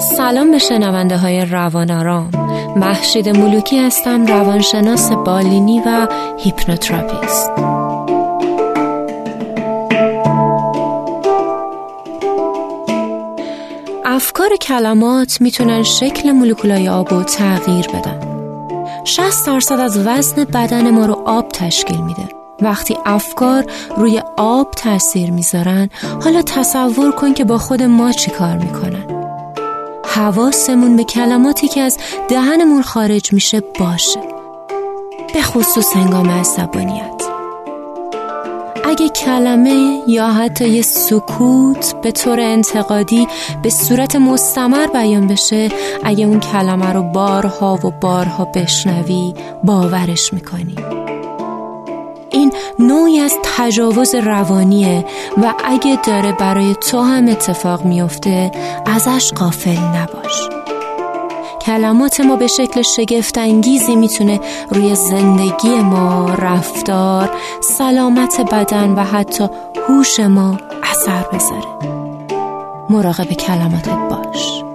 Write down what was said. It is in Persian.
سلام به شنونده های روان آرام مهشید ملوکی هستم روانشناس بالینی و هیپنوتراپیست. افکار کلمات می‌تونن شکل مولکولای آب و تغییر بدن. 60 درصد از وزن بدن ما رو آب تشکیل میده. وقتی افکار روی آب تاثیر می‌ذارن حالا تصور کن که با خود ما چی کار می‌کنن. حواسمون به کلماتی که از دهنمون خارج میشه باشه. به خصوص هنگام عصبانیت. اگه کلمه یا حتی یه سکوت به طور انتقادی به صورت مستمر بیان بشه اگه اون کلمه رو بارها و بارها بشنوی باورش می‌کنی. این نوعی از تجاوز روانیه و اگه داره برای تو هم اتفاق میافته ازش قافل نباش کلمات ما به شکل شگفت انگیزی می‌تونه روی زندگی ما، رفتار، سلامت بدن و حتی هوش ما اثر بذاره. مراقب کلماتت باش.